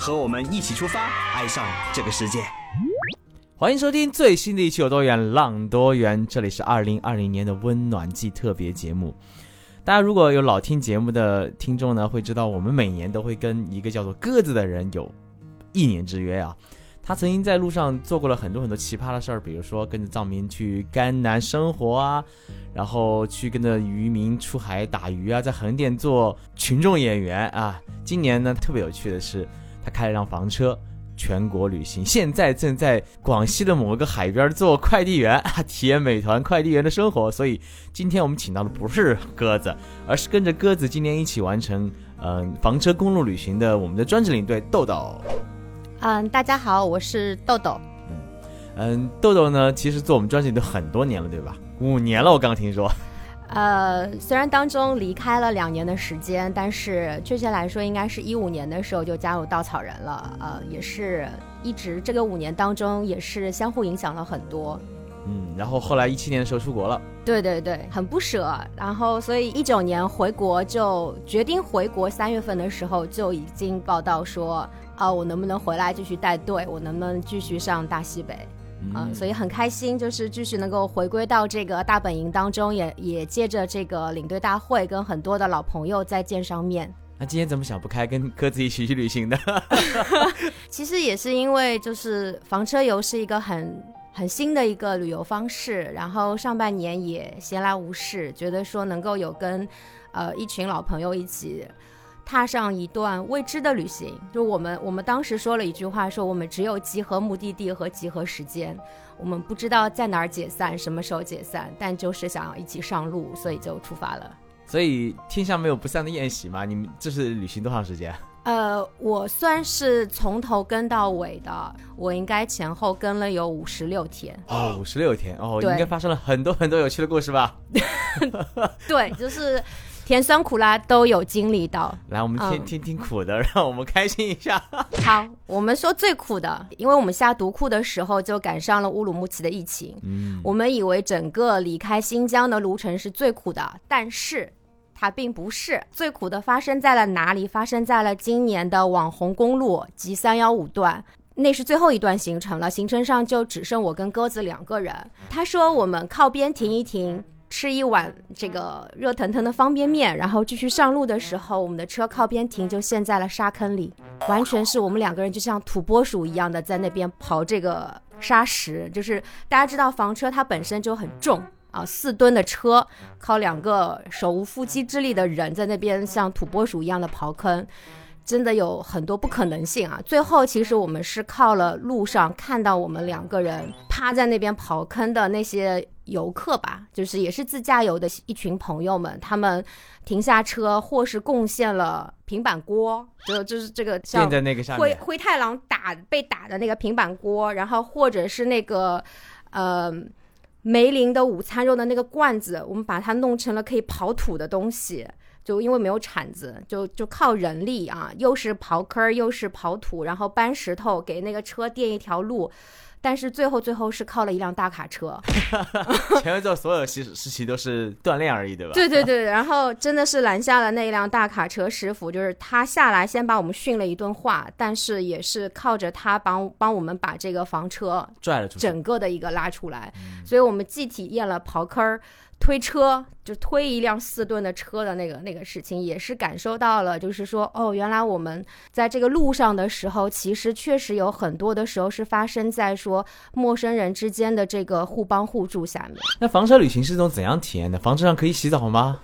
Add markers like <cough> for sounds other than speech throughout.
和我们一起出发，爱上这个世界。欢迎收听最新的一期《有多远浪多远》，这里是二零二零年的温暖季特别节目。大家如果有老听节目的听众呢，会知道我们每年都会跟一个叫做鸽子的人有一年之约啊。他曾经在路上做过了很多很多奇葩的事儿，比如说跟着藏民去甘南生活啊，然后去跟着渔民出海打鱼啊，在横店做群众演员啊。今年呢，特别有趣的是，他开了辆房车。全国旅行，现在正在广西的某个海边做快递员，<laughs> 体验美团快递员的生活。所以今天我们请到的不是鸽子，而是跟着鸽子今年一起完成嗯房车公路旅行的我们的专职领队豆豆。嗯，大家好，我是豆豆。嗯嗯，豆豆呢，其实做我们专辑都很多年了，对吧？五年了，我刚刚听说。呃，虽然当中离开了两年的时间，但是确切来说，应该是一五年的时候就加入稻草人了。呃，也是一直这个五年当中，也是相互影响了很多。嗯，然后后来一七年的时候出国了。对对对，很不舍。然后所以一九年回国就决定回国，三月份的时候就已经报道说，啊，我能不能回来继续带队？我能不能继续上大西北？嗯，所以很开心，就是继续能够回归到这个大本营当中，也也借着这个领队大会，跟很多的老朋友再见上面。那今天怎么想不开，跟鸽子一起去旅行的？<laughs> 其实也是因为，就是房车游是一个很很新的一个旅游方式，然后上半年也闲来无事，觉得说能够有跟呃一群老朋友一起。踏上一段未知的旅行，就我们我们当时说了一句话，说我们只有集合目的地和集合时间，我们不知道在哪儿解散，什么时候解散，但就是想要一起上路，所以就出发了。所以天下没有不散的宴席嘛？你们这是旅行多长时间？呃，我算是从头跟到尾的，我应该前后跟了有五十六天。哦，五十六天哦，应该发生了很多很多有趣的故事吧？<laughs> 对，就是。甜酸苦辣都有经历到，来，我们听听听苦的，让我们开心一下。<laughs> 好，我们说最苦的，因为我们下独库的时候就赶上了乌鲁木齐的疫情。嗯，我们以为整个离开新疆的路程是最苦的，但是它并不是最苦的，发生在了哪里？发生在了今年的网红公路 G 三幺五段，那是最后一段行程了，行程上就只剩我跟鸽子两个人。他说我们靠边停一停。吃一碗这个热腾腾的方便面，然后继续上路的时候，我们的车靠边停，就陷在了沙坑里，完全是我们两个人就像土拨鼠一样的在那边刨这个沙石。就是大家知道房车它本身就很重啊，四吨的车，靠两个手无缚鸡之力的人在那边像土拨鼠一样的刨坑。真的有很多不可能性啊！最后其实我们是靠了路上看到我们两个人趴在那边刨坑的那些游客吧，就是也是自驾游的一群朋友们，他们停下车或是贡献了平板锅，就就是这个像灰灰太狼打被打的那个平板锅，然后或者是那个呃梅林的午餐肉的那个罐子，我们把它弄成了可以刨土的东西。就因为没有铲子，就就靠人力啊，又是刨坑，又是刨土，然后搬石头给那个车垫一条路，但是最后最后是靠了一辆大卡车。<laughs> 前面做所有事事情都是锻炼而已，对吧？对对对，然后真的是拦下了那一辆大卡车师傅，就是他下来先把我们训了一顿话，但是也是靠着他帮帮我们把这个房车拽了出，整个的一个拉出来，所以我们既体验了刨坑儿。推车就推一辆四吨的车的那个那个事情，也是感受到了，就是说，哦，原来我们在这个路上的时候，其实确实有很多的时候是发生在说陌生人之间的这个互帮互助下面。那房车旅行是一种怎样体验的？房车上可以洗澡吗？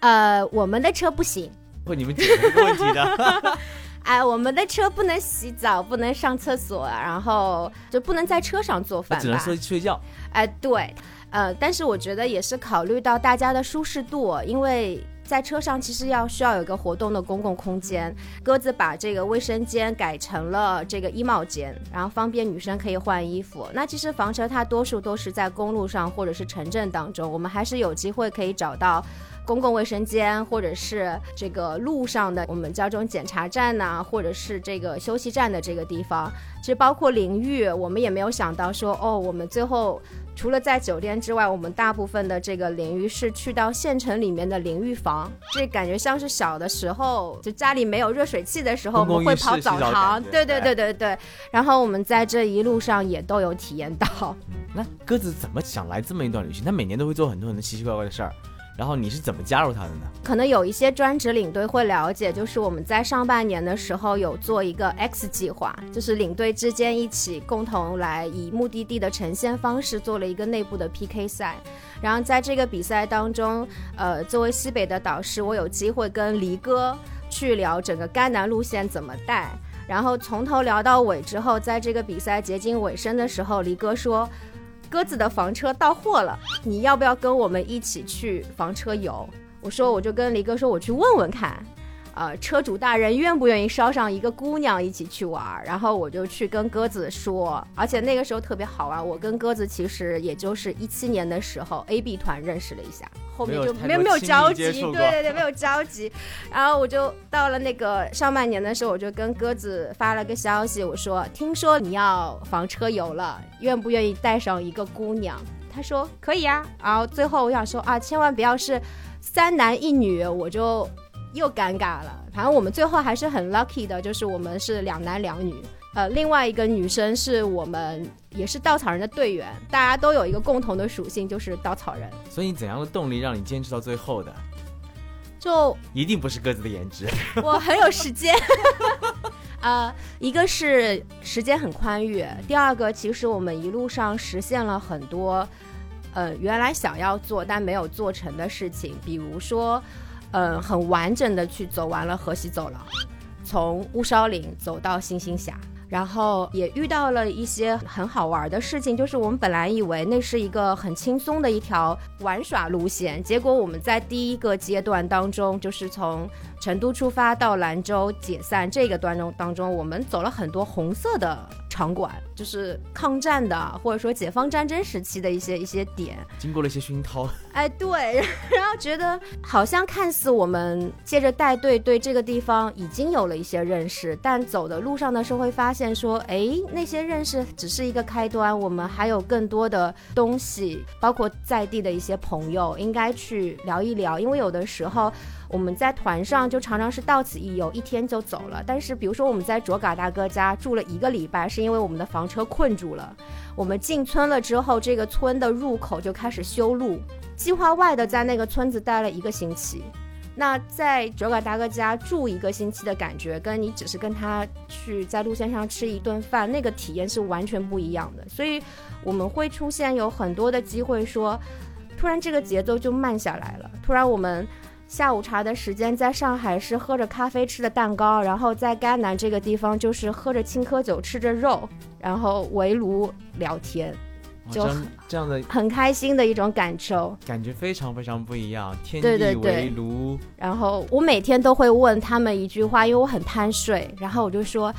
呃，我们的车不行。不，你们解决这个问题的。<laughs> 哎，我们的车不能洗澡，不能上厕所，然后就不能在车上做饭，只能睡睡觉。哎，对，呃，但是我觉得也是考虑到大家的舒适度，因为。在车上其实要需要有一个活动的公共空间，鸽子把这个卫生间改成了这个衣帽间，然后方便女生可以换衣服。那其实房车它多数都是在公路上或者是城镇当中，我们还是有机会可以找到公共卫生间，或者是这个路上的我们叫这种检查站呐，或者是这个休息站的这个地方。其实包括淋浴，我们也没有想到说哦，我们最后。除了在酒店之外，我们大部分的这个淋浴是去到县城里面的淋浴房，这感觉像是小的时候就家里没有热水器的时候，我们会跑澡堂。<laughs> 对对对对对。然后我们在这一路上也都有体验到。那鸽子怎么想来这么一段旅行？他每年都会做很多很多奇奇怪怪的事儿。然后你是怎么加入他的呢？可能有一些专职领队会了解，就是我们在上半年的时候有做一个 X 计划，就是领队之间一起共同来以目的地的呈现方式做了一个内部的 PK 赛。然后在这个比赛当中，呃，作为西北的导师，我有机会跟黎哥去聊整个甘南路线怎么带，然后从头聊到尾之后，在这个比赛接近尾声的时候，黎哥说。鸽子的房车到货了，你要不要跟我们一起去房车游？我说，我就跟黎哥说，我去问问看。呃，车主大人愿不愿意捎上一个姑娘一起去玩？然后我就去跟鸽子说，而且那个时候特别好玩。我跟鸽子其实也就是一七年的时候，A B 团认识了一下，后面就没有没有着急，对对对，<laughs> 没有着急。然后我就到了那个上半年的时候，我就跟鸽子发了个消息，我说听说你要房车游了，愿不愿意带上一个姑娘？他说可以啊。然后最后我想说啊，千万不要是三男一女，我就。又尴尬了，反正我们最后还是很 lucky 的，就是我们是两男两女，呃，另外一个女生是我们也是稻草人的队员，大家都有一个共同的属性，就是稻草人。所以怎样的动力让你坚持到最后的？就一定不是各自的颜值。我很有时间，<laughs> 呃，一个是时间很宽裕，第二个其实我们一路上实现了很多，呃，原来想要做但没有做成的事情，比如说。嗯，很完整的去走完了河西走廊，从乌梢岭走到星星峡，然后也遇到了一些很好玩的事情。就是我们本来以为那是一个很轻松的一条玩耍路线，结果我们在第一个阶段当中，就是从成都出发到兰州解散这个段中当中，我们走了很多红色的。场馆就是抗战的，或者说解放战争时期的一些一些点，经过了一些熏陶。哎，对，<laughs> 然后觉得好像看似我们借着带队对这个地方已经有了一些认识，但走的路上的时候会发现说，哎，那些认识只是一个开端，我们还有更多的东西，包括在地的一些朋友应该去聊一聊，因为有的时候。我们在团上就常常是到此一游，一天就走了。但是，比如说我们在卓嘎大哥家住了一个礼拜，是因为我们的房车困住了。我们进村了之后，这个村的入口就开始修路，计划外的在那个村子待了一个星期。那在卓嘎大哥家住一个星期的感觉，跟你只是跟他去在路线上吃一顿饭，那个体验是完全不一样的。所以我们会出现有很多的机会，说突然这个节奏就慢下来了，突然我们。下午茶的时间，在上海是喝着咖啡吃的蛋糕，然后在甘南这个地方就是喝着青稞酒吃着肉，然后围炉聊天，就这样的很开心的一种感受，感觉非常非常不一样。天地围炉，然后我每天都会问他们一句话，因为我很贪睡，然后我就说，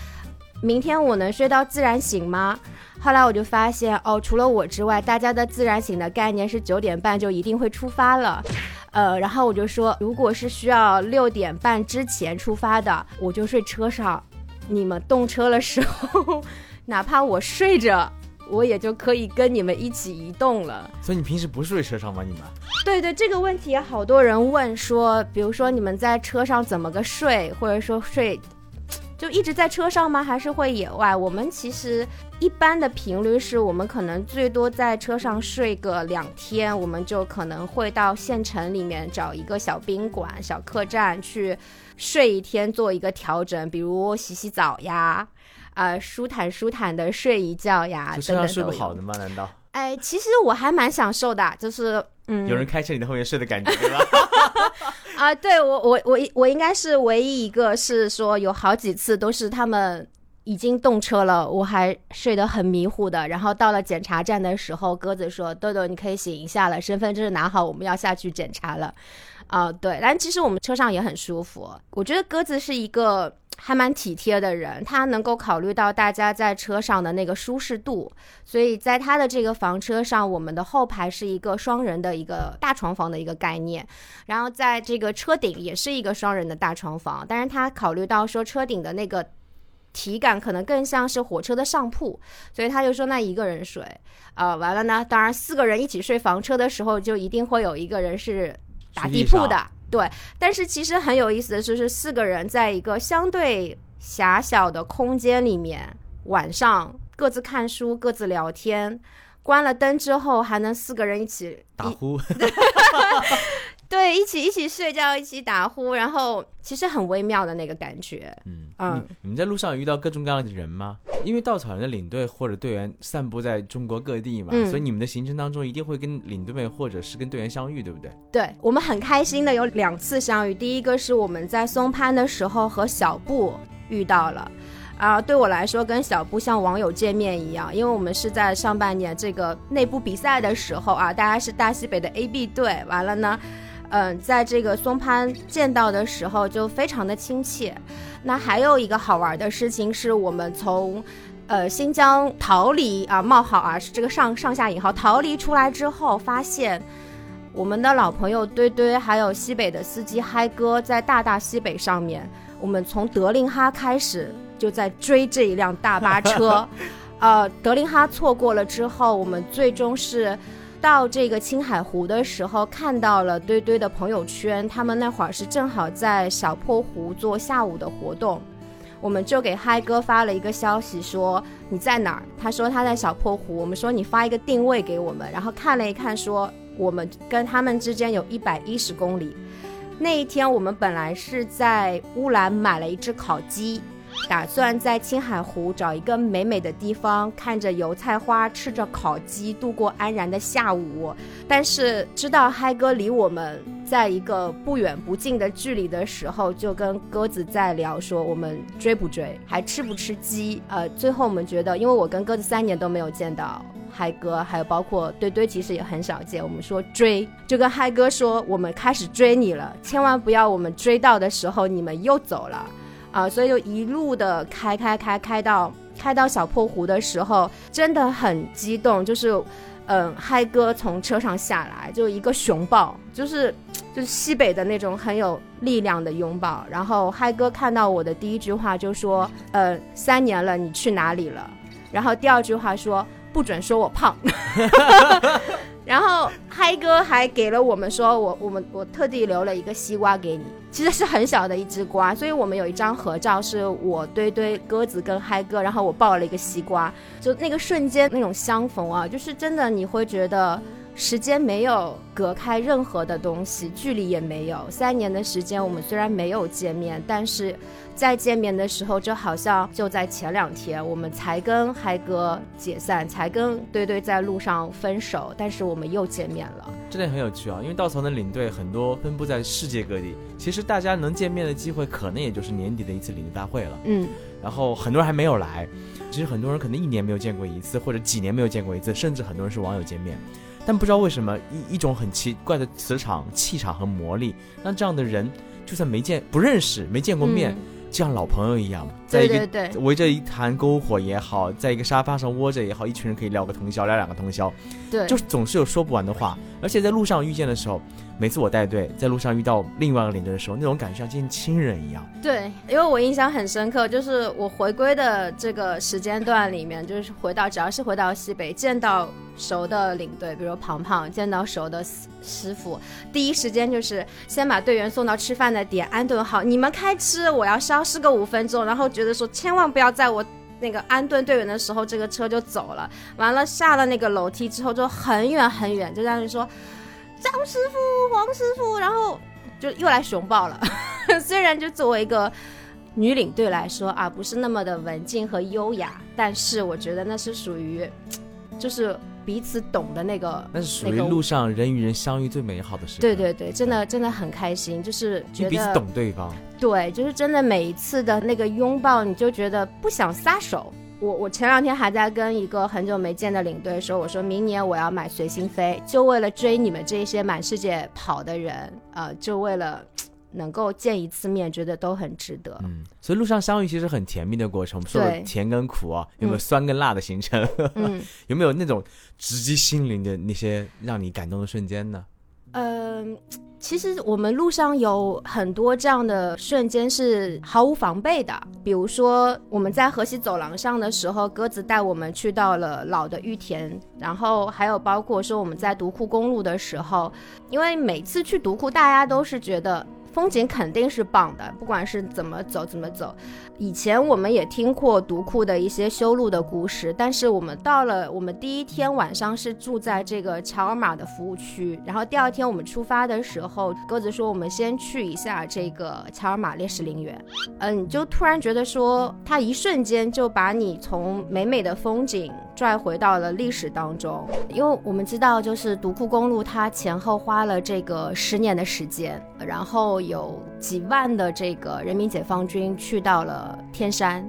明天我能睡到自然醒吗？后来我就发现，哦，除了我之外，大家的自然醒的概念是九点半就一定会出发了。呃，然后我就说，如果是需要六点半之前出发的，我就睡车上。你们动车的时候，<laughs> 哪怕我睡着，我也就可以跟你们一起移动了。所以你平时不睡车上吗？你们？对对，这个问题好多人问说，比如说你们在车上怎么个睡，或者说睡。就一直在车上吗？还是会野外？我们其实一般的频率是我们可能最多在车上睡个两天，我们就可能会到县城里面找一个小宾馆、小客栈去睡一天，做一个调整，比如洗洗澡呀，呃舒坦舒坦的睡一觉呀，就车上等等都有。睡不好的吗？难道哎，其实我还蛮享受的，就是嗯，有人开车你在后面睡的感觉对吧？<laughs> 啊，对我我我我应该是唯一一个是说有好几次都是他们已经动车了，我还睡得很迷糊的。然后到了检查站的时候，鸽子说：“豆豆，你可以醒一下了，身份证拿好，我们要下去检查了。”啊，对，但其实我们车上也很舒服。我觉得鸽子是一个还蛮体贴的人，他能够考虑到大家在车上的那个舒适度，所以在他的这个房车上，我们的后排是一个双人的一个大床房的一个概念。然后在这个车顶也是一个双人的大床房，但是他考虑到说车顶的那个体感可能更像是火车的上铺，所以他就说那一个人睡，呃，完了呢，当然四个人一起睡房车的时候，就一定会有一个人是打地铺的，对。但是其实很有意思的就是四个人在一个相对狭小的空间里面，晚上各自看书，各自聊天。关了灯之后，还能四个人一起打呼，<laughs> <laughs> 对，一起一起睡觉，一起打呼，然后其实很微妙的那个感觉。嗯嗯你你们在路上有遇到各种各样的人吗？因为稻草人的领队或者队员散布在中国各地嘛，嗯所以你们的行程当中一定会跟领队们或者是跟队员相遇，对不对？对我们很开心的有两次相遇，第一个是我们在松潘的时候和小布遇到了。啊，对我来说跟小布像网友见面一样，因为我们是在上半年这个内部比赛的时候啊，大家是大西北的 A、B 队，完了呢，嗯，在这个松潘见到的时候就非常的亲切。那还有一个好玩的事情是我们从呃新疆逃离啊冒号啊是这个上上下引号逃离出来之后，发现我们的老朋友堆堆还有西北的司机嗨哥在大大西北上面，我们从德令哈开始就在追这一辆大巴车，呃，德令哈错过了之后，我们最终是。到这个青海湖的时候，看到了堆堆的朋友圈，他们那会儿是正好在小破湖做下午的活动，我们就给嗨哥发了一个消息说你在哪儿？他说他在小破湖，我们说你发一个定位给我们，然后看了一看说我们跟他们之间有一百一十公里。那一天我们本来是在乌兰买了一只烤鸡，打算在青海湖找一个美美的地方，看着油菜花，吃着烤鸡，度过安然的下午。但是知道嗨哥离我们在一个不远不近的距离的时候，就跟鸽子在聊说我们追不追，还吃不吃鸡？呃，最后我们觉得，因为我跟鸽子三年都没有见到。嗨哥，还有包括堆堆，其实也很少见。我们说追，就跟嗨哥说，我们开始追你了，千万不要我们追到的时候你们又走了。啊，所以就一路的开开开开到开到小破湖的时候，真的很激动。就是，嗯，嗨哥从车上下来，就一个熊抱，就是就是西北的那种很有力量的拥抱。然后嗨哥看到我的第一句话就说：“呃，三年了，你去哪里了？”然后第二句话说：“不准说我胖。<laughs> ”然后嗨哥还给了我们说，我我们我特地留了一个西瓜给你，其实是很小的一只瓜，所以我们有一张合照，是我堆堆鸽子跟嗨哥，然后我抱了一个西瓜，就那个瞬间那种相逢啊，就是真的你会觉得时间没有隔开任何的东西，距离也没有。三年的时间，我们虽然没有见面，但是在见面的时候，就好像就在前两天，我们才跟嗨哥解散，才跟堆堆在路上分手，但是我们又见面了。这点很有趣啊，因为稻草人领队很多分布在世界各地，其实大家能见面的机会，可能也就是年底的一次领队大会了。嗯，然后很多人还没有来，其实很多人可能一年没有见过一次，或者几年没有见过一次，甚至很多人是网友见面。但不知道为什么一一种很奇怪的磁场、气场和魔力，让这样的人就算没见、不认识、没见过面，嗯。就像老朋友一样，在一个围着一坛篝火也好，在一个沙发上窝着也好，一群人可以聊个通宵，聊两个通宵，对，就是总是有说不完的话。而且在路上遇见的时候，每次我带队在路上遇到另外一个领队的时候，那种感觉像见亲人一样。对，因为我印象很深刻，就是我回归的这个时间段里面，就是回到只要是回到西北，见到熟的领队，比如庞庞，见到熟的师师傅，第一时间就是先把队员送到吃饭的点，安顿好，你们开吃，我要消失个五分钟，然后觉得说千万不要在我。那个安顿队员的时候，这个车就走了。完了，下了那个楼梯之后，就很远很远，就在那说张师傅、黄师傅，然后就又来熊抱了。<laughs> 虽然就作为一个女领队来说啊，不是那么的文静和优雅，但是我觉得那是属于，就是彼此懂的那个，那是属于路上人与人相遇最美好的时刻。对对对，真的真的很开心，就是觉得彼此懂对方。对，就是真的每一次的那个拥抱，你就觉得不想撒手。我我前两天还在跟一个很久没见的领队说，我说明年我要买随心飞，就为了追你们这些满世界跑的人，呃，就为了能够见一次面，觉得都很值得。嗯，所以路上相遇其实很甜蜜的过程。我们说了甜跟苦啊，有没有嗯酸跟辣的行程？嗯，<laughs> 有没有那种直击心灵的那些让你感动的瞬间呢？嗯，其实我们路上有很多这样的瞬间是毫无防备的，比如说我们在河西走廊上的时候，鸽子带我们去到了老的玉田，然后还有包括说我们在独库公路的时候，因为每次去独库，大家都是觉得。风景肯定是棒的，不管是怎么走怎么走。以前我们也听过独库的一些修路的故事，但是我们到了我们第一天晚上是住在这个乔尔玛的服务区，然后第二天我们出发的时候，鸽子说我们先去一下这个乔尔玛烈士陵园。嗯，就突然觉得说，它一瞬间就把你从美美的风景拽回到了历史当中，因为我们知道，就是独库公路它前后花了这个十年的时间，然后有几万的这个人民解放军去到了天山。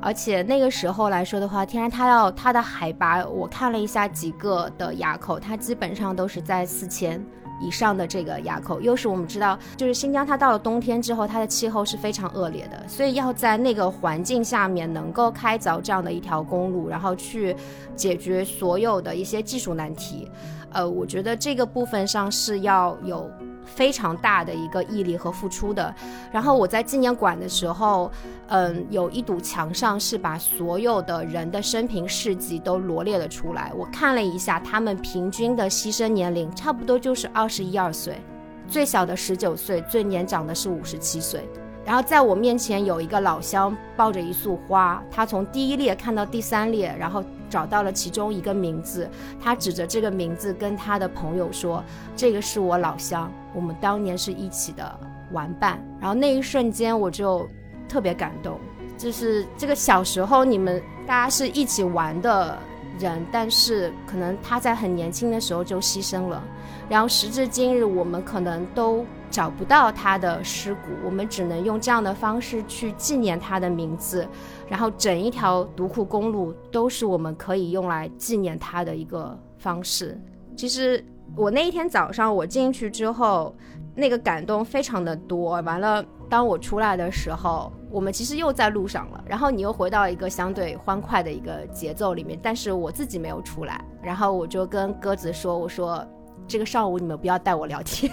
而且那个时候来说的话，天山它要它的海拔，我看了一下几个的垭口，它基本上都是在四千以上的这个垭口。又是我们知道，就是新疆它到了冬天之后，它的气候是非常恶劣的，所以要在那个环境下面能够开凿这样的一条公路，然后去解决所有的一些技术难题。呃，我觉得这个部分上是要有非常大的一个毅力和付出的。然后我在纪念馆的时候，嗯，有一堵墙上是把所有的人的生平事迹都罗列了出来。我看了一下，他们平均的牺牲年龄差不多就是二十一二岁，最小的十九岁，最年长的是五十七岁。然后在我面前有一个老乡抱着一束花，他从第一列看到第三列，然后找到了其中一个名字，他指着这个名字跟他的朋友说：“这个是我老乡，我们当年是一起的玩伴。”然后那一瞬间我就特别感动，就是这个小时候你们大家是一起玩的人，但是可能他在很年轻的时候就牺牲了，然后时至今日我们可能都。找不到他的尸骨，我们只能用这样的方式去纪念他的名字，然后整一条独库公路都是我们可以用来纪念他的一个方式。其实我那一天早上我进去之后，那个感动非常的多。完了，当我出来的时候，我们其实又在路上了，然后你又回到一个相对欢快的一个节奏里面，但是我自己没有出来，然后我就跟鸽子说：“我说。”这个上午你们不要带我聊天，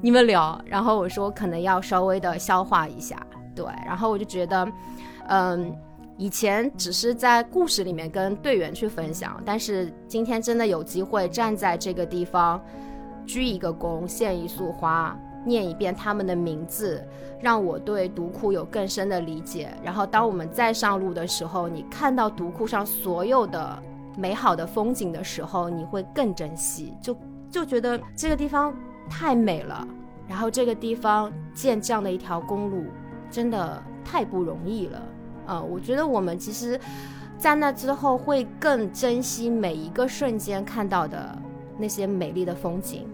你们聊。然后我说可能要稍微的消化一下，对。然后我就觉得，嗯，以前只是在故事里面跟队员去分享，但是今天真的有机会站在这个地方，鞠一个躬，献一束花，念一遍他们的名字，让我对独库有更深的理解。然后当我们再上路的时候，你看到独库上所有的美好的风景的时候，你会更珍惜。就就觉得这个地方太美了，然后这个地方建这样的一条公路，真的太不容易了。呃，我觉得我们其实，在那之后会更珍惜每一个瞬间看到的那些美丽的风景，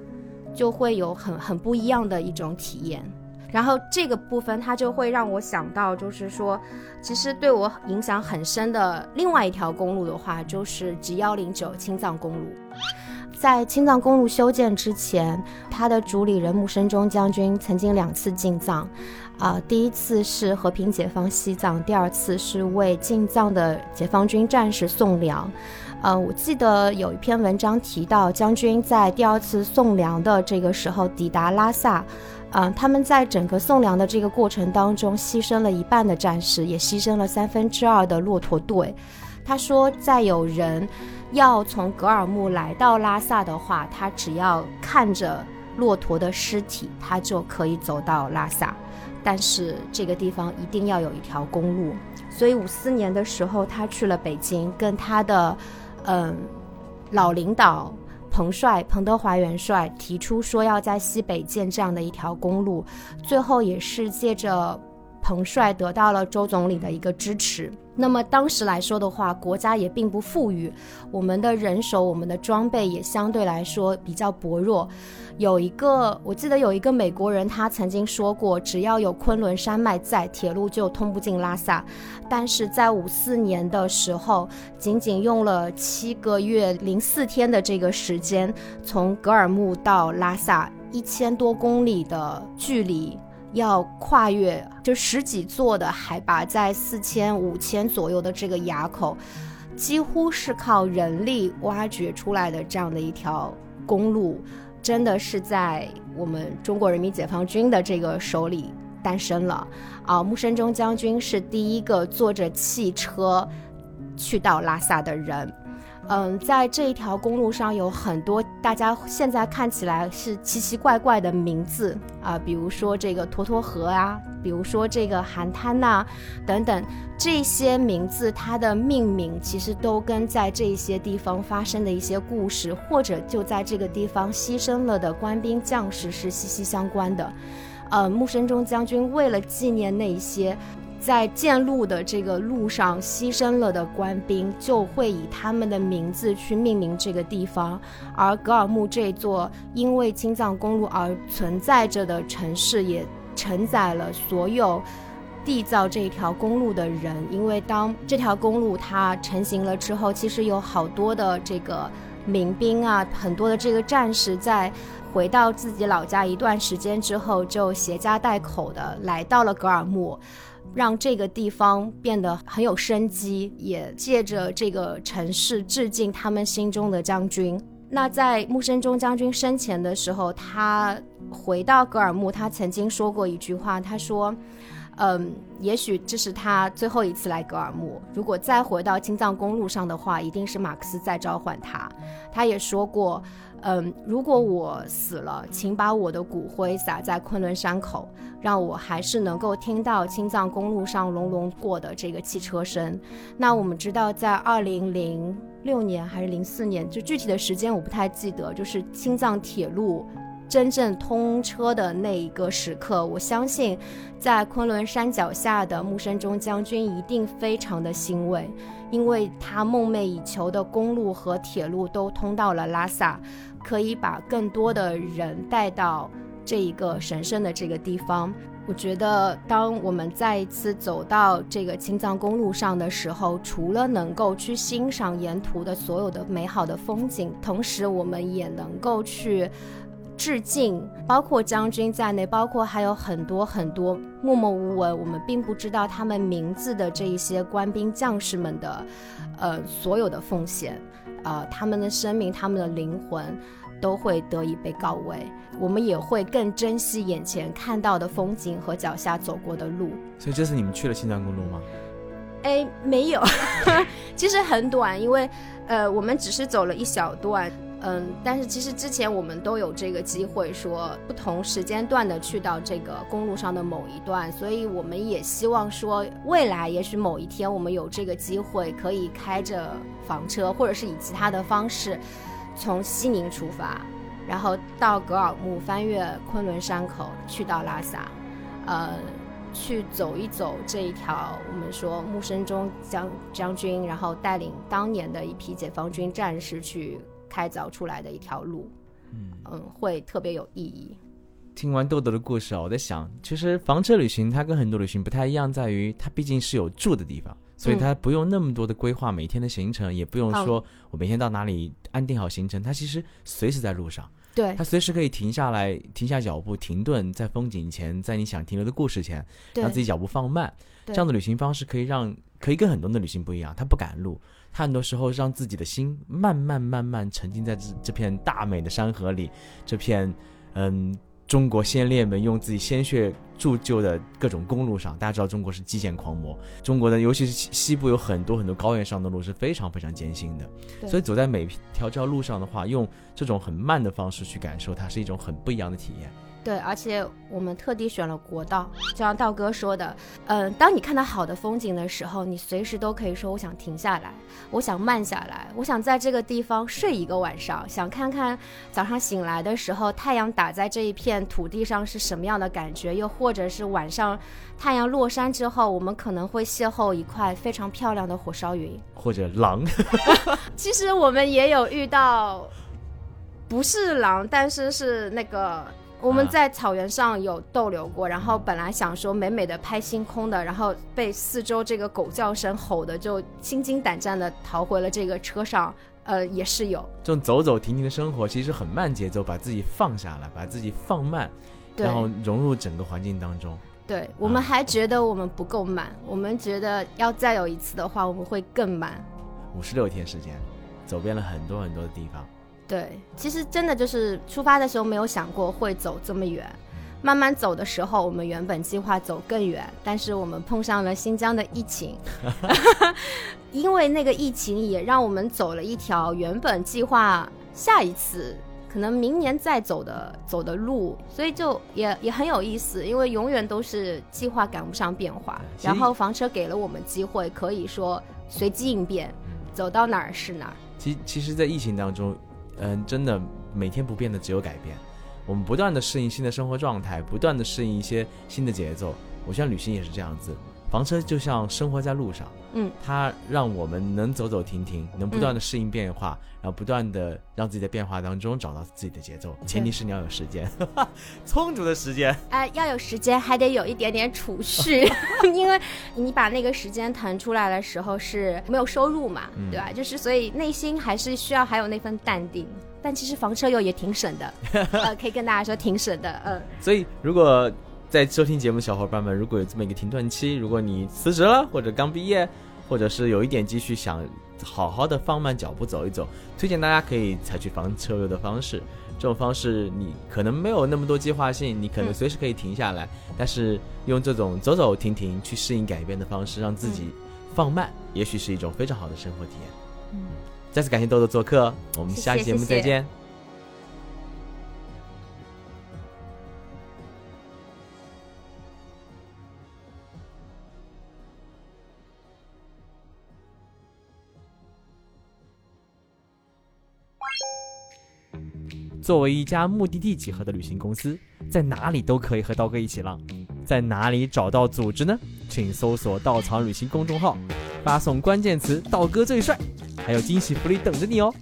就会有很很不一样的一种体验。然后这个部分它就会让我想到，就是说，其实对我影响很深的另外一条公路的话，就是 G 幺零九青藏公路。在青藏公路修建之前，他的主理人木生中将军曾经两次进藏，啊、呃，第一次是和平解放西藏，第二次是为进藏的解放军战士送粮。呃，我记得有一篇文章提到，将军在第二次送粮的这个时候抵达拉萨，嗯、呃，他们在整个送粮的这个过程当中，牺牲了一半的战士，也牺牲了三分之二的骆驼队。他说，再有人要从格尔木来到拉萨的话，他只要看着骆驼的尸体，他就可以走到拉萨。但是这个地方一定要有一条公路，所以五四年的时候，他去了北京，跟他的嗯老领导彭帅、彭德怀元帅提出说要在西北建这样的一条公路，最后也是借着。彭帅得到了周总理的一个支持。那么当时来说的话，国家也并不富裕，我们的人手、我们的装备也相对来说比较薄弱。有一个，我记得有一个美国人，他曾经说过，只要有昆仑山脉在，铁路就通不进拉萨。但是在五四年的时候，仅仅用了七个月零四天的这个时间，从格尔木到拉萨一千多公里的距离，要跨越就十几座的海拔在四千五千左右的这个垭口，几乎是靠人力挖掘出来的这样的一条公路。真的是在我们中国人民解放军的这个手里诞生了啊！木生中将军是第一个坐着汽车去到拉萨的人。嗯，在这一条公路上有很多大家现在看起来是奇奇怪怪的名字啊，比如说这个沱沱河啊，比如说这个寒滩呐，等等，这些名字它的命名其实都跟在这些地方发生的一些故事，或者就在这个地方牺牲了的官兵将士是息息相关的。呃，木生中将军为了纪念那些。在建路的这个路上牺牲了的官兵，就会以他们的名字去命名这个地方。而格尔木这座因为青藏公路而存在着的城市，也承载了所有缔造这条公路的人。因为当这条公路它成型了之后，其实有好多的这个民兵啊，很多的这个战士在回到自己老家一段时间之后，就携家带口的来到了格尔木。让这个地方变得很有生机，也借着这个城市致敬他们心中的将军。那在木生中将军生前的时候，他回到格尔木，他曾经说过一句话，他说：“嗯，也许这是他最后一次来格尔木。如果再回到青藏公路上的话，一定是马克思在召唤他。”他也说过。嗯，如果我死了，请把我的骨灰撒在昆仑山口，让我还是能够听到青藏公路上隆隆过的这个汽车声。那我们知道，在二零零六年还是零四年，就具体的时间我不太记得，就是青藏铁路。真正通车的那一个时刻，我相信，在昆仑山脚下的木生中将军一定非常的欣慰，因为他梦寐以求的公路和铁路都通到了拉萨，可以把更多的人带到这一个神圣的这个地方。我觉得，当我们再一次走到这个青藏公路上的时候，除了能够去欣赏沿途的所有的美好的风景，同时我们也能够去。致敬，包括将军在内，包括还有很多很多默默无闻，我们并不知道他们名字的这一些官兵将士们的，呃，所有的奉献，呃，他们的生命，他们的灵魂，都会得以被告慰。我们也会更珍惜眼前看到的风景和脚下走过的路。所以这次你们去了青藏公路吗？哎，没有，<laughs> 其实很短，因为，呃，我们只是走了一小段。嗯，但是其实之前我们都有这个机会，说不同时间段的去到这个公路上的某一段，所以我们也希望说，未来也许某一天我们有这个机会，可以开着房车，或者是以其他的方式，从西宁出发，然后到格尔木，翻越昆仑山口，去到拉萨，呃，去走一走这一条我们说木生中将将军，然后带领当年的一批解放军战士去。开凿出来的一条路，嗯嗯，会特别有意义。听完豆豆的故事啊，我在想，其实房车旅行它跟很多旅行不太一样，在于它毕竟是有住的地方，所以它不用那么多的规划每天的行程，也不用说我每天到哪里安定好行程，它其实随时在路上。对，它随时可以停下来，停下脚步，停顿在风景前，在你想停留的故事前，让自己脚步放慢。这样的旅行方式可以让可以跟很多的旅行不一样，她不赶路。他很多时候让自己的心慢慢慢慢沉浸在这这片大美的山河里，这片嗯中国先烈们用自己鲜血铸就的各种公路上。大家知道中国是基建狂魔，中国的尤其是西部有很多很多高原上的路是非常非常艰辛的，所以走在每条这条路上的话，用这种很慢的方式去感受，它是一种很不一样的体验。对，而且我们特地选了国道，就像道哥说的，嗯，当你看到好的风景的时候，你随时都可以说我想停下来，我想慢下来，我想在这个地方睡一个晚上，想看看早上醒来的时候太阳打在这一片土地上是什么样的感觉，又或者是晚上太阳落山之后，我们可能会邂逅一块非常漂亮的火烧云，或者狼。<laughs> <laughs> 其实我们也有遇到，不是狼，但是是那个。我们在草原上有逗留过，然后本来想说美美的拍星空的，然后被四周这个狗叫声吼的，就心惊胆战的逃回了这个车上。呃，也是有这种走走停停的生活，其实很慢节奏，把自己放下来，把自己放慢，然后融入整个环境当中。对我们还觉得我们不够慢，我们觉得要再有一次的话，我们会更慢。五十六天时间，走遍了很多很多的地方。对，其实真的就是出发的时候没有想过会走这么远，慢慢走的时候，我们原本计划走更远，但是我们碰上了新疆的疫情，<laughs> 因为那个疫情也让我们走了一条原本计划下一次可能明年再走的走的路，所以就也也很有意思，因为永远都是计划赶不上变化，然后房车给了我们机会，可以说随机应变，走到哪儿是哪儿。其其实，在疫情当中。嗯，真的每天不变的只有改变。我们不断的适应新的生活状态，不断的适应一些新的节奏。我像旅行也是这样子。房车就像生活在路上，嗯，它让我们能走走停停，能不断的适应变化，然后不断的让自己在变化当中找到自己的节奏。前提是你要有时间，<laughs> 充足的时间。哎，要有时间，还得有一点点储蓄，<laughs> 因为你把那个时间腾出来的时候是没有收入嘛，对吧？就是所以内心还是需要还有那份淡定。但其实房车友也挺省的，<laughs> 呃，可以跟大家说挺省的，嗯。所以如果。在收听节目的小伙伴们，如果有这么一个停顿期，如果你辞职了，或者刚毕业，或者是有一点积蓄，想好好的放慢脚步走一走，推荐大家可以采取房车游的方式。这种方式你可能没有那么多计划性，你可能随时可以停下来，但是用这种走走停停去适应改变的方式，让自己放慢，也许是一种非常好的生活体验。嗯，再次感谢豆豆做客，我们下期节目再见。作为一家目的地集合的旅行公司，在哪里都可以和刀哥一起浪。在哪里找到组织呢？请搜索“稻草旅行”公众号，发送关键词“刀哥最帅”，还有惊喜福利等着你哦。